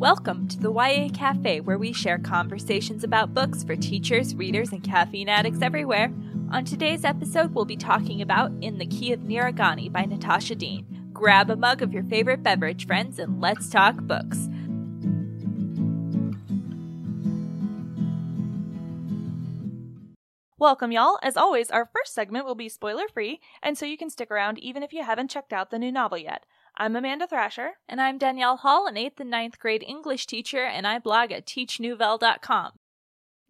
Welcome to the YA Cafe, where we share conversations about books for teachers, readers, and caffeine addicts everywhere. On today's episode, we'll be talking about In the Key of Nira Ghani by Natasha Deen. Grab a mug of your favorite beverage, friends, and let's talk books. Welcome, y'all. As always, our first segment will be spoiler free, and so you can stick around even if you haven't checked out the new novel yet. I'm Amanda Thrasher. And I'm Danielle Hall, an 8th and ninth grade English teacher, and I blog at teachnouvelle.com.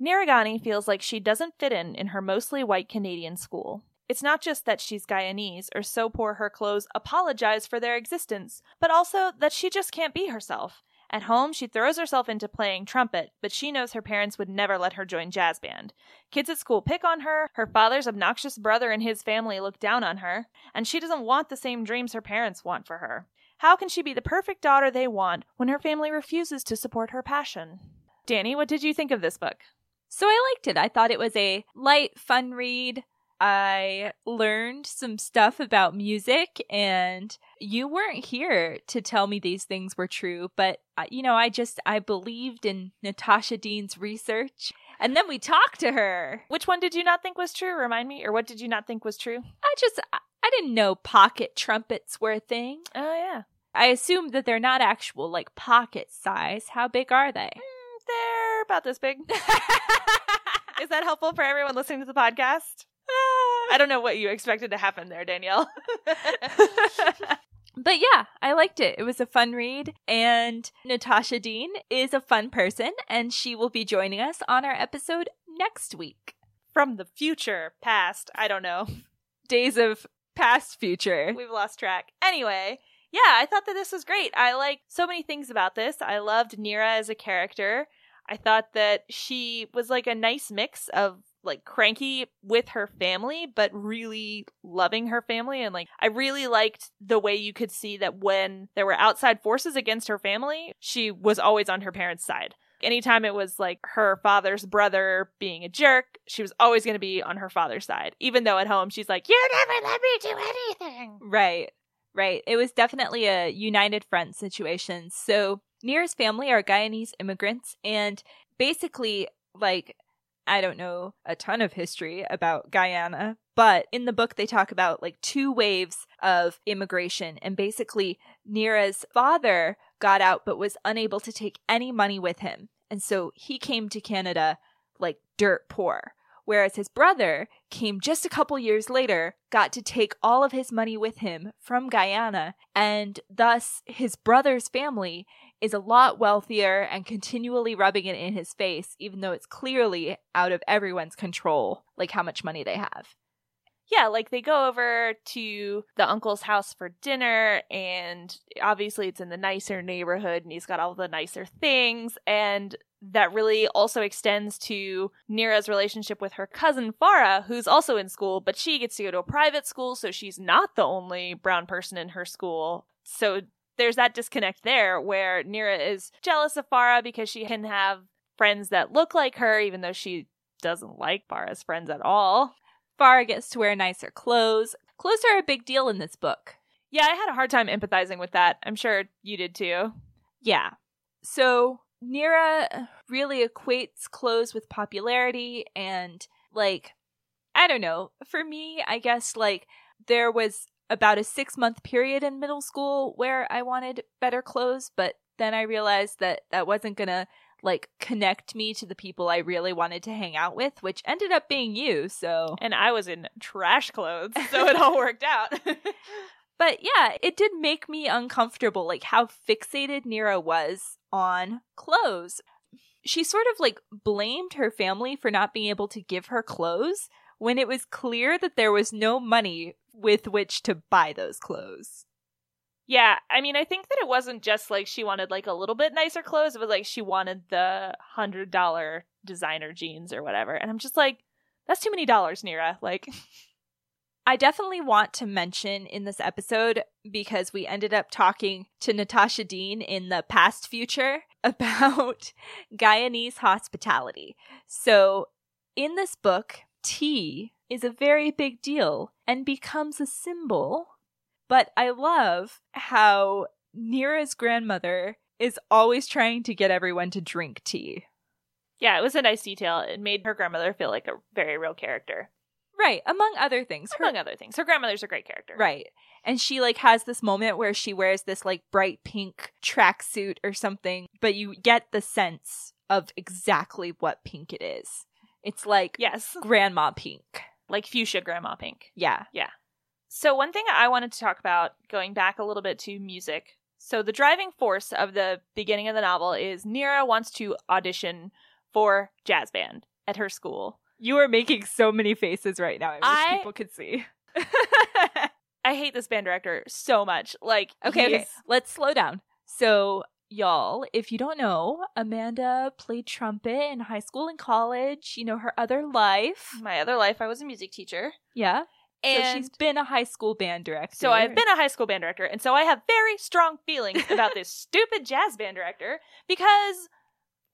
Nira Ghani feels like she doesn't fit in in her mostly white Canadian school. It's not just that she's Guyanese or so poor her clothes apologize for their existence, but also that she just can't be herself. At home, she throws herself into playing trumpet, but she knows her parents would never let her join jazz band. Kids at school pick on her, her father's obnoxious brother and his family look down on her, and she doesn't want the same dreams her parents want for her. How can she be the perfect daughter they want when her family refuses to support her passion? Danny, what did you think of this book? So I liked it. I thought it was a light, fun read. I learned some stuff about music, and you weren't here to tell me these things were true, but uh, you know, I just I believed in Natasha Deen's research, and then we talked to her. Which one did you not think was true? Remind me, or what did you not think was true? I just I didn't know pocket trumpets were a thing. Oh yeah, I assumed that they're not actual like pocket size. How big are they? Mm, they're about this big. Is that helpful for everyone listening to the podcast? I don't know what you expected to happen there, Danielle. but yeah, I liked it. It was a fun read. And Natasha Deen is a fun person, and she will be joining us on our episode next week. From the future, past, I don't know. Days of past future. We've lost track. Anyway, yeah, I thought that this was great. I like so many things about this. I loved Nira as a character. I thought that she was like a nice mix of like cranky with her family but really loving her family and like I really liked the way you could see that when there were outside forces against her family she was always on her parents' side. Anytime it was like her father's brother being a jerk, she was always going to be on her father's side. Even though at home she's like, "You never let me do anything." Right. Right. It was definitely a united front situation. So, Nira's family are Guyanese immigrants and basically like I don't know a ton of history about Guyana, but in the book they talk about like two waves of immigration and basically Nira's father got out but was unable to take any money with him. And so he came to Canada like dirt poor. Whereas his brother came just a couple years later, got to take all of his money with him from Guyana, and thus his brother's family is a lot wealthier and continually rubbing it in his face, even though it's clearly out of everyone's control, like how much money they have. Yeah, like they go over to the uncle's house for dinner, and obviously it's in the nicer neighborhood, and he's got all the nicer things. And that really also extends to Nira's relationship with her cousin Farah, who's also in school, but she gets to go to a private school, so she's not the only brown person in her school. So there's that disconnect there where Nira is jealous of Farah because she can have friends that look like her, even though she doesn't like Farah's friends at all. Farah gets to wear nicer clothes. Clothes are a big deal in this book. Yeah, I had a hard time empathizing with that. I'm sure you did too. Yeah. So Nira really equates clothes with popularity and like I don't know. For me, I guess like there was about a six month period in middle school where I wanted better clothes, but then I realized that that wasn't gonna like connect me to the people I really wanted to hang out with, which ended up being you. So, and I was in trash clothes, so it all worked out. but yeah, it did make me uncomfortable, like how fixated Nira was on clothes. She sort of like blamed her family for not being able to give her clothes when it was clear that there was no money with which to buy those clothes. Yeah, I mean, I think that it wasn't just like she wanted like a little bit nicer clothes. It was like she wanted the hundred dollar designer jeans or whatever. And I'm just like, that's too many dollars, Nira. Like, I definitely want to mention in this episode because we ended up talking to Natasha Deen in the past future about Guyanese hospitality. So, in this book, tea is a very big deal and becomes a symbol. But I love how Nira's grandmother is always trying to get everyone to drink tea. Yeah, it was a nice detail. It made her grandmother feel like a very real character. Right, among other things. Among other things. Her grandmother's a great character. Right. And she like has this moment where she wears this like bright pink tracksuit or something, but you get the sense of exactly what pink it is. It's like Yes. grandma pink. Like fuchsia grandma pink. Yeah. Yeah. So, one thing I wanted to talk about, going back a little bit to music. So, the driving force of the beginning of the novel is Nira wants to audition for jazz band at her school. You are making so many faces right now. I wish I- people could see. I hate this band director so much. Like, okay, okay. Let's slow down. So, y'all, if you don't know, Amanda played trumpet in high school and college. You know, her other life. My other life, I was a music teacher. Yeah. And so she's been a high school band director. So I've been a high school band director, and so I have very strong feelings about this stupid jazz band director because,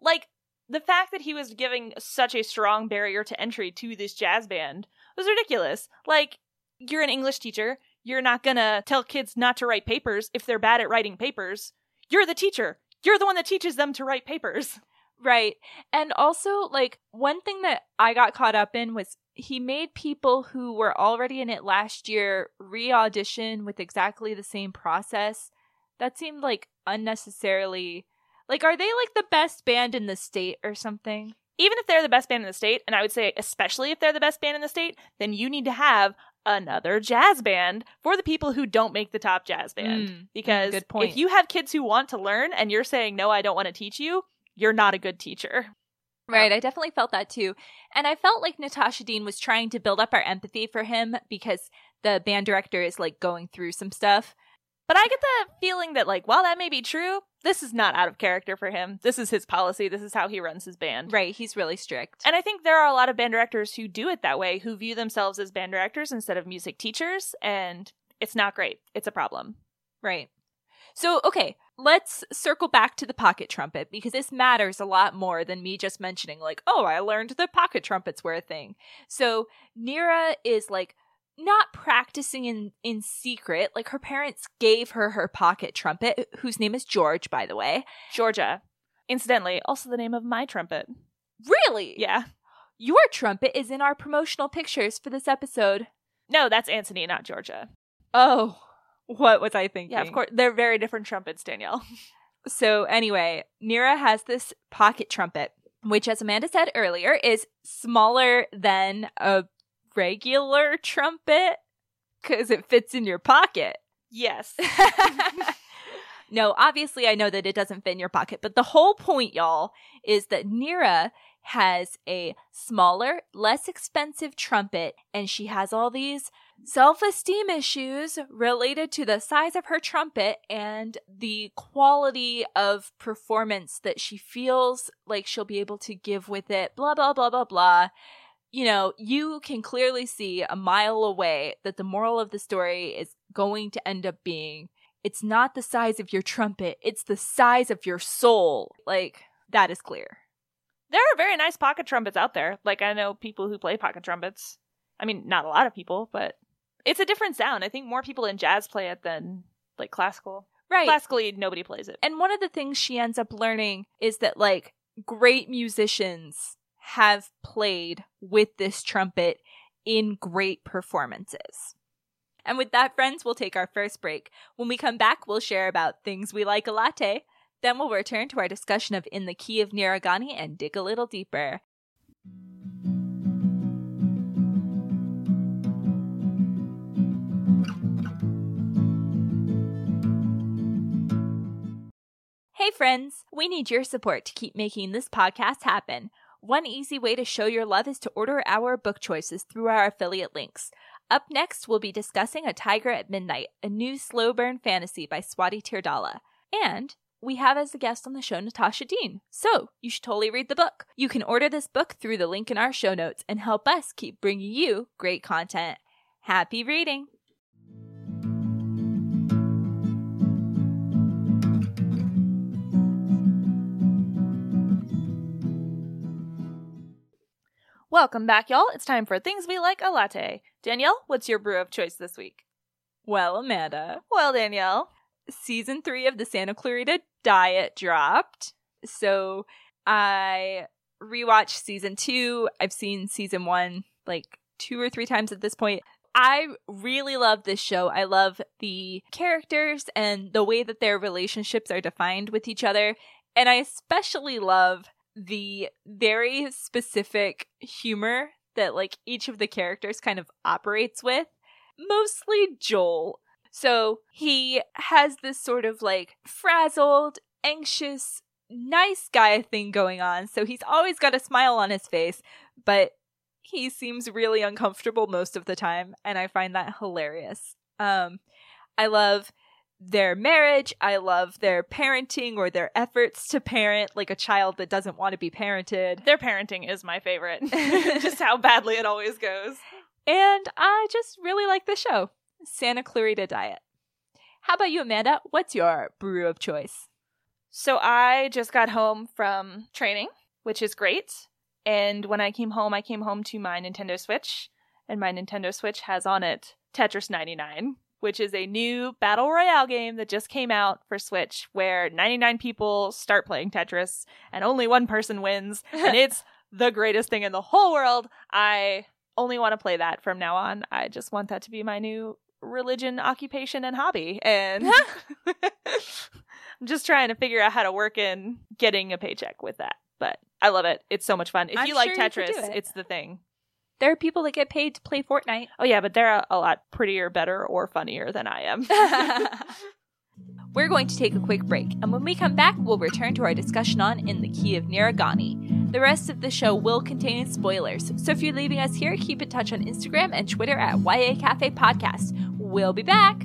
like, the fact that he was giving such a strong barrier to entry to this jazz band was ridiculous. Like, you're an English teacher, you're not gonna tell kids not to write papers if they're bad at writing papers. You're the teacher. You're the one that teaches them to write papers. Right. And also, like, one thing that I got caught up in was he made people who were already in it last year re audition with exactly the same process. That seemed like unnecessarily. Like, are they like the best band in the state or something? Even if they're the best band in the state, and I would say especially if they're the best band in the state, then you need to have another jazz band for the people who don't make the top jazz band. Mm, Because if you have kids who want to learn and you're saying, no, I don't want to teach you, you're not a good teacher. Right, I definitely felt that too. And I felt like Natasha Deen was trying to build up our empathy for him because the band director is like going through some stuff. But I get the feeling that, like, while that may be true, this is not out of character for him. This is his policy. This is how he runs his band. Right, he's really strict. And I think there are a lot of band directors who do it that way, who view themselves as band directors instead of music teachers, and it's not great. It's a problem. Right. So, okay, let's circle back to the pocket trumpet because this matters a lot more than me just mentioning, like, oh, I learned the pocket trumpets were a thing. So, Nira is like not practicing in, in secret. Like, her parents gave her her pocket trumpet, whose name is George, by the way. Georgia. Incidentally, also the name of my trumpet. Really? Yeah. Your trumpet is in our promotional pictures for this episode. No, that's Anthony, not Georgia. Oh, what was I thinking? Yeah, of course. They're very different trumpets, Danielle. So, anyway, Nira has this pocket trumpet, which, as Amanda said earlier, is smaller than a regular trumpet because it fits in your pocket. Yes. no, obviously, I know that it doesn't fit in your pocket, but the whole point, y'all, is that Nira has a smaller, less expensive trumpet, and she has all these self esteem issues related to the size of her trumpet and the quality of performance that she feels like she'll be able to give with it, blah, blah, blah, blah, blah. You know, you can clearly see a mile away that the moral of the story is going to end up being it's not the size of your trumpet, it's the size of your soul. Like, that is clear. There are very nice pocket trumpets out there. Like, I know people who play pocket trumpets. I mean, not a lot of people, but it's a different sound. I think more people in jazz play it than, like, classical. Right. Classically, nobody plays it. And one of the things she ends up learning is that, like, great musicians have played with this trumpet in great performances. And with that, friends, we'll take our first break. When we come back, we'll share about things we like a latte. Then we'll return to our discussion of In the Key of Nira Ghani and dig a little deeper. Friends! We need your support to keep making this podcast happen. One easy way to show your love is to order our book choices through our affiliate links. Up next, we'll be discussing A Tiger at Midnight, a new slow burn fantasy by Swati Teerdhala. And we have as a guest on the show Natasha Deen, so you should totally read the book. You can order this book through the link in our show notes and help us keep bringing you great content. Happy reading! Welcome back, y'all. It's time for Things We Like a Latte. Danielle, what's your brew of choice this week? Well, Amanda, Well, Danielle. season three of the Santa Clarita Diet dropped. So I rewatched season two. I've seen season one like two or three times at this point. I really love this show. I love the characters and the way that their relationships are defined with each other. And I especially love the very specific humor that like each of the characters kind of operates with. Mostly Joel. So he has this sort of like frazzled, anxious, nice guy thing going on. So he's always got a smile on his face, but he seems really uncomfortable most of the time, and I find that hilarious. Um, I love their marriage. I love their parenting or their efforts to parent like a child that doesn't want to be parented. Their parenting is my favorite. just how badly it always goes. And I just really like the show, Santa Clarita Diet. How about you, Amanda? What's your brew of choice? So I just got home from training, which is great. And when I came home, I came home to my Nintendo Switch, and my Nintendo Switch has on it Tetris 99, which is a new battle royale game that just came out for Switch where 99 people start playing Tetris and only one person wins. and it's the greatest thing in the whole world. I only want to play that from now on. I just want that to be my new religion, occupation, and hobby. And I'm just trying to figure out how to work in getting a paycheck with that. But I love it. It's so much fun. If I'm you like sure you could Tetris, do it. it's the thing. There are people that get paid to play Fortnite. Oh yeah, but they're a, a lot prettier, better, or funnier than I am. We're going to take a quick break, and when we come back, we'll return to our discussion on In the Key of Nira Ghani. The rest of the show will contain spoilers, so if you're leaving us here, keep in touch on Instagram and Twitter at YA Cafe Podcast. We'll be back.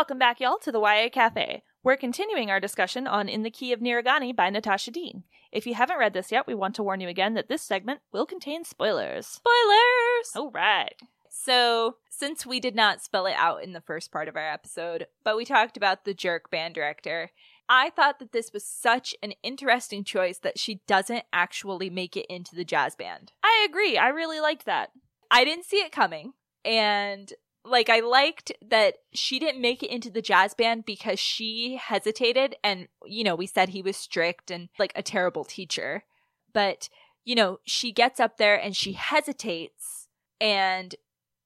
Welcome back, y'all, to the YA Cafe. We're continuing our discussion on In the Key of Nira Ghani by Natasha Deen. If you haven't read this yet, we want to warn you again that this segment will contain spoilers. Spoilers! All right. So, since we did not spell it out in the first part of our episode, but we talked about the jerk band director, I thought that this was such an interesting choice that she doesn't actually make it into the jazz band. I agree. I really liked that. I didn't see it coming. And like I liked that she didn't make it into the jazz band because she hesitated and you know, we said he was strict and like a terrible teacher. But, you know, she gets up there and she hesitates and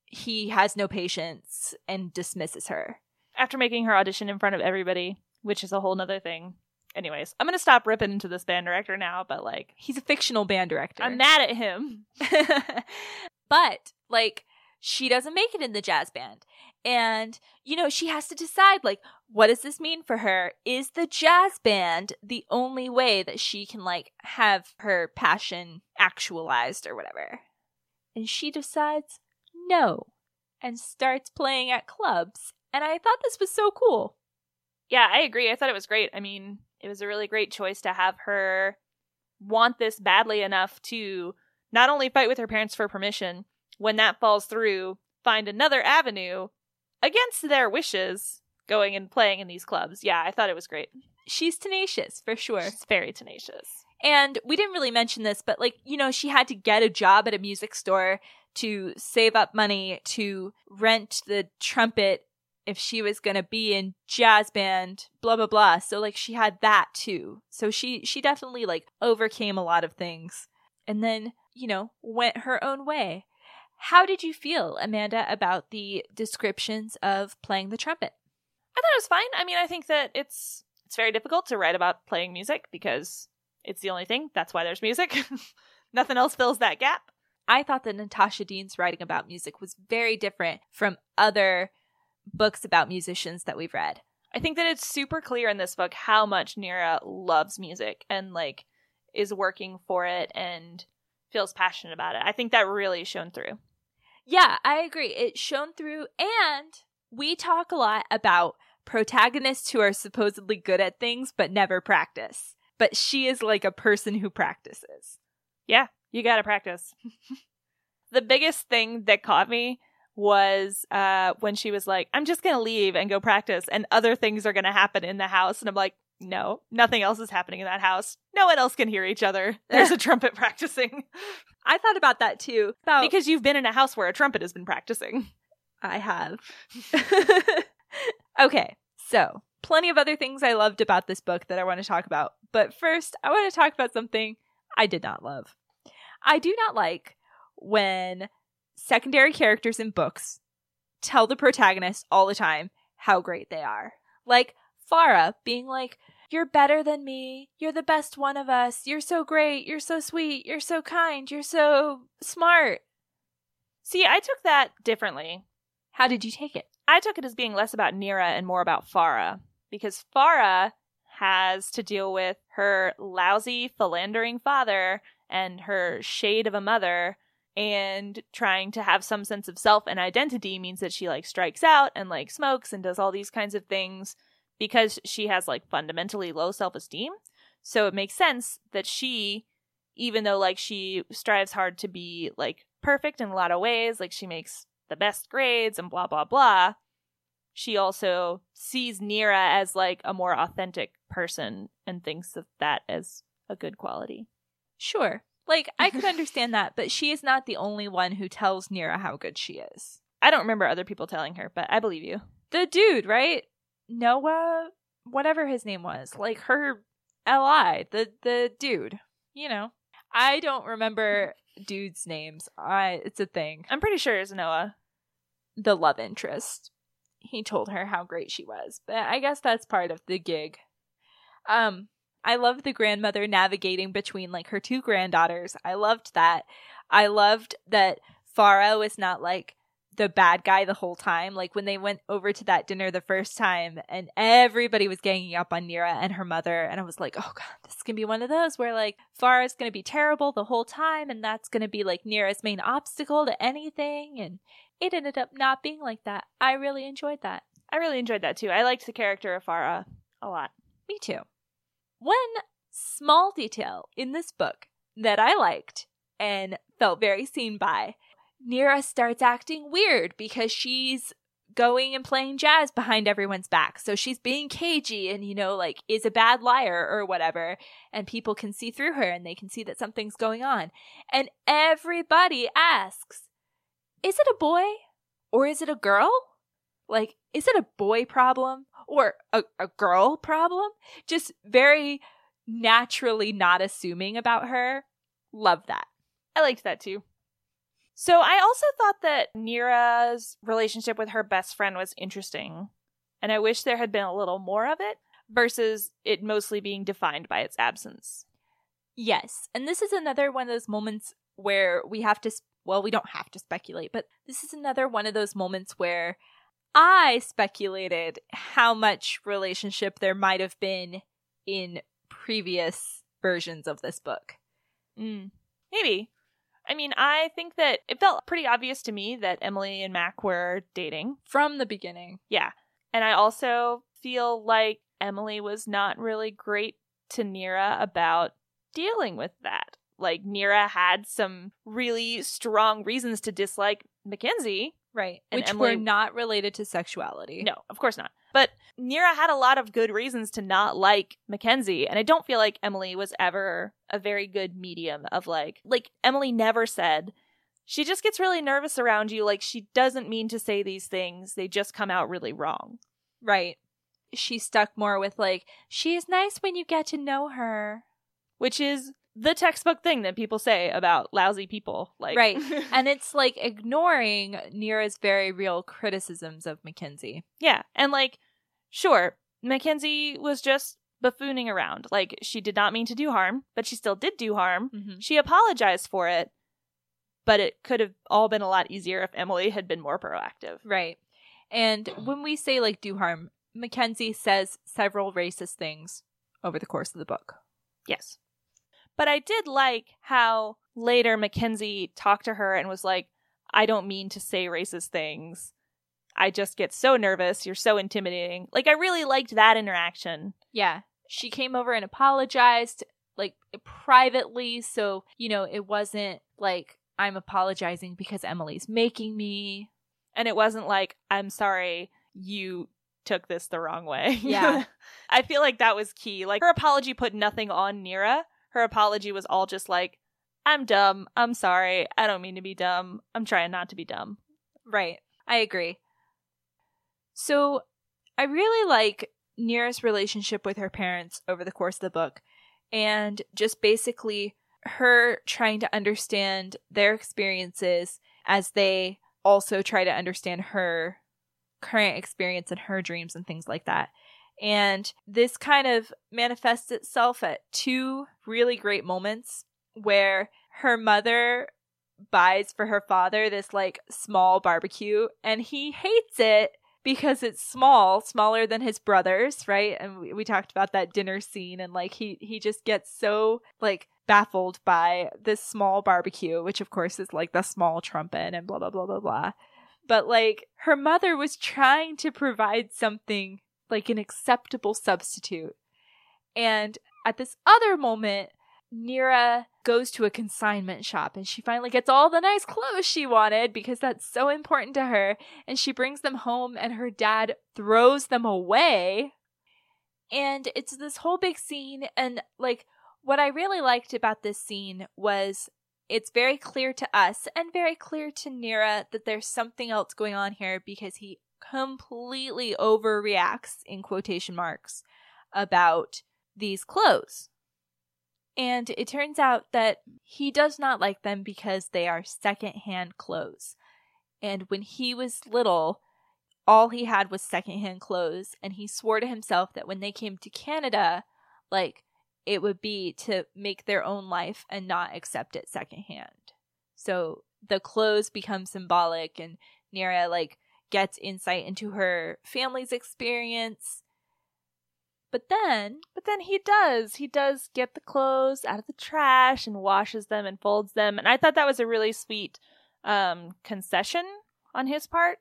he has no patience and dismisses her. After making her audition in front of everybody, which is a whole nother thing. Anyways, I'm gonna stop ripping into this band director now, but like He's a fictional band director. I'm mad at him. but like she doesn't make it in the jazz band. And, you know, she has to decide, like, what does this mean for her? Is the jazz band the only way that she can, like, have her passion actualized or whatever? And she decides no and starts playing at clubs. And I thought this was so cool. Yeah, I agree. I thought it was great. I mean, it was a really great choice to have her want this badly enough to not only fight with her parents for permission, when that falls through, find another avenue against their wishes going and playing in these clubs. Yeah, I thought it was great. She's tenacious for sure. It's very tenacious. And we didn't really mention this, but like, you know, she had to get a job at a music store to save up money to rent the trumpet if she was going to be in jazz band, blah blah blah. So like she had that too. So she she definitely like overcame a lot of things and then, you know, went her own way. How did you feel, Amanda, about the descriptions of playing the trumpet? I thought it was fine. I mean, I think that it's it's very difficult to write about playing music because it's the only thing. That's why there's music. Nothing else fills that gap. I thought that Natasha Deen's writing about music was very different from other books about musicians that we've read. I think that it's super clear in this book how much Nira loves music and like is working for it and feels passionate about it. I think that really shone through. Yeah, I agree. It's shone through, and we talk a lot about protagonists who are supposedly good at things but never practice. But she is like a person who practices. Yeah, you got to practice. the biggest thing that caught me was uh, when she was like, I'm just to leave and go practice, and other things are to happen in the house. And I'm like, no, nothing else is happening in that house. No one else can hear each other. There's a trumpet practicing. I thought about that too. About Because you've been in a house where a trumpet has been practicing. I have. okay, so plenty of other things I loved about this book that I want to talk about. But first, I want to talk about something I did not love. I do not like when secondary characters in books tell the protagonist all the time how great they are. Like Farah being like, You're better than me. You're the best one of us. You're so great. You're so sweet. You're so kind. You're so smart. See, I took that differently. How did you take it? I took it as being less about Nira and more about Farah because Farah has to deal with her lousy, philandering father and her shade of a mother and trying to have some sense of self and identity means that she like strikes out and like smokes and does all these kinds of things because she has like fundamentally low self-esteem so it makes sense that she even though like she strives hard to be like perfect in a lot of ways like she makes the best grades and blah blah blah she also sees Nira as like a more authentic person and thinks of that as a good quality. Sure. Like, I could understand that, but she is not the only one who tells Nira how good she is. I don't remember other people telling her, but I believe you. The dude, right? Noah, whatever his name was, like her li, the the dude. You know, I don't remember dudes' names. I it's a thing. I'm pretty sure it's Noah. The love interest. He told her how great she was, but I guess that's part of the gig. Um, I loved the grandmother navigating between like her two granddaughters. I loved that. I loved that Farah was not like the bad guy the whole time. Like when they went over to that dinner the first time and everybody was ganging up on Nira and her mother. And I was like, oh God, this is going to be one of those where like Farah's going to be terrible the whole time. And that's going to be like Nira's main obstacle to anything. And it ended up not being like that. I really enjoyed that. I really enjoyed that too. I liked the character of Farah a lot. Me too. One small detail in this book that I liked and felt very seen by Nira starts acting weird because she's going and playing jazz behind everyone's back. So she's being cagey and, you know, like is a bad liar or whatever. And people can see through her and they can see that something's going on. And everybody asks, is it a boy or is it a girl? Like, is it a boy problem or a, a girl problem? Just very naturally not assuming about her. Love that. I liked that too. So I also thought that Nira's relationship with her best friend was interesting. And I wish there had been a little more of it versus it mostly being defined by its absence. Yes. And this is another one of those moments where we have to, well, we don't have to speculate, but this is another one of those moments where I speculated how much relationship there might have been in previous versions of this book. Mm. Maybe. I mean, I think that it felt pretty obvious to me that Emily and Mac were dating from the beginning. Yeah. And I also feel like Emily was not really great to Nira about dealing with that. Like, Nira had some really strong reasons to dislike Mackenzie. Right. And Which Emily... were not related to sexuality. No, of course not. But Nira had a lot of good reasons to not like Mackenzie, and I don't feel like Emily was ever a very good medium of like like Emily never said she just gets really nervous around you like she doesn't mean to say these things, they just come out really wrong. Right. She stuck more with like she is nice when you get to know her, which is the textbook thing that people say about lousy people like right. And it's like ignoring nira's very real criticisms of mackenzie. Yeah. And like sure mackenzie was just buffooning around like she did not mean to do harm but she still did do harm. Mm-hmm. she apologized for it but it could have all been a lot easier if emily had been more proactive. Right. And when we say like do harm mackenzie says several racist things over the course of the book. Yes. But I did like how later Mackenzie talked to her and was like, I don't mean to say racist things. I just get so nervous. You're so intimidating. Like, I really liked that interaction. Yeah. She came over and apologized, like, privately. So, you know, it wasn't like, I'm apologizing because Emily's making me. And it wasn't like, I'm sorry, you took this the wrong way. Yeah. I feel like that was key. Like her apology put nothing on Nira. Her apology was all just like, I'm dumb. I'm sorry. I don't mean to be dumb. I'm trying not to be dumb. Right. I agree. So I really like Nira's relationship with her parents over the course of the book and just basically her trying to understand their experiences as they also try to understand her current experience and her dreams and things like that. And this kind of manifests itself at two really great moments where her mother buys for her father this like small barbecue and he hates it because it's small, smaller than his brothers, right? And we, we talked about that dinner scene and like he he just gets so like baffled by this small barbecue, which of course is like the small trumpet and blah blah blah blah blah. But like her mother was trying to provide something like an acceptable substitute. And at this other moment, Nira goes to a consignment shop and she finally gets all the nice clothes she wanted because that's so important to her. And she brings them home and her dad throws them away. And it's this whole big scene. And like, what I really liked about this scene was it's very clear to us and very clear to Nira that there's something else going on here because he completely overreacts in quotation marks about these clothes. And it turns out that he does not like them because they are secondhand clothes. And when he was little, all he had was secondhand clothes. And he swore to himself that when they came to Canada, like it would be to make their own life and not accept it secondhand. So the clothes become symbolic, and Nira like gets insight into her family's experience but then, but then he does. He does get the clothes out of the trash and washes them and folds them. And I thought that was a really sweet um, concession on his part.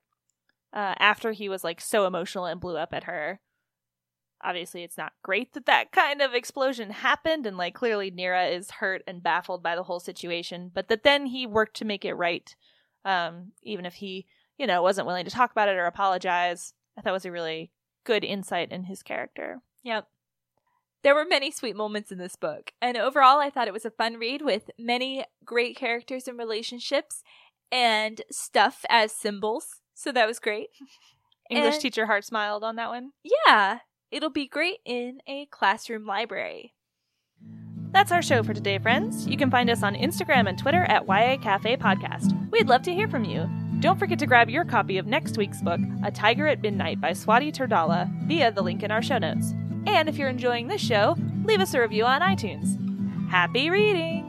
Uh, after he was like so emotional and blew up at her. Obviously, it's not great that that kind of explosion happened, and like clearly Nira is hurt and baffled by the whole situation. But that then he worked to make it right, um, even if he, you know, wasn't willing to talk about it or apologize. I thought was a really good insight in his character. Yep. There were many sweet moments in this book, and overall, I thought it was a fun read with many great characters and relationships and stuff as symbols. So that was great. English And- teacher heart smiled on that one. Yeah, it'll be great in a classroom library. That's our show for today, friends. You can find us on Instagram and Twitter at YA Cafe Podcast. We'd love to hear from you. Don't forget to grab your copy of next week's book, A Tiger at Midnight by Swati Teerdhala, via the link in our show notes. And if you're enjoying this show, leave us a review on iTunes. Happy reading!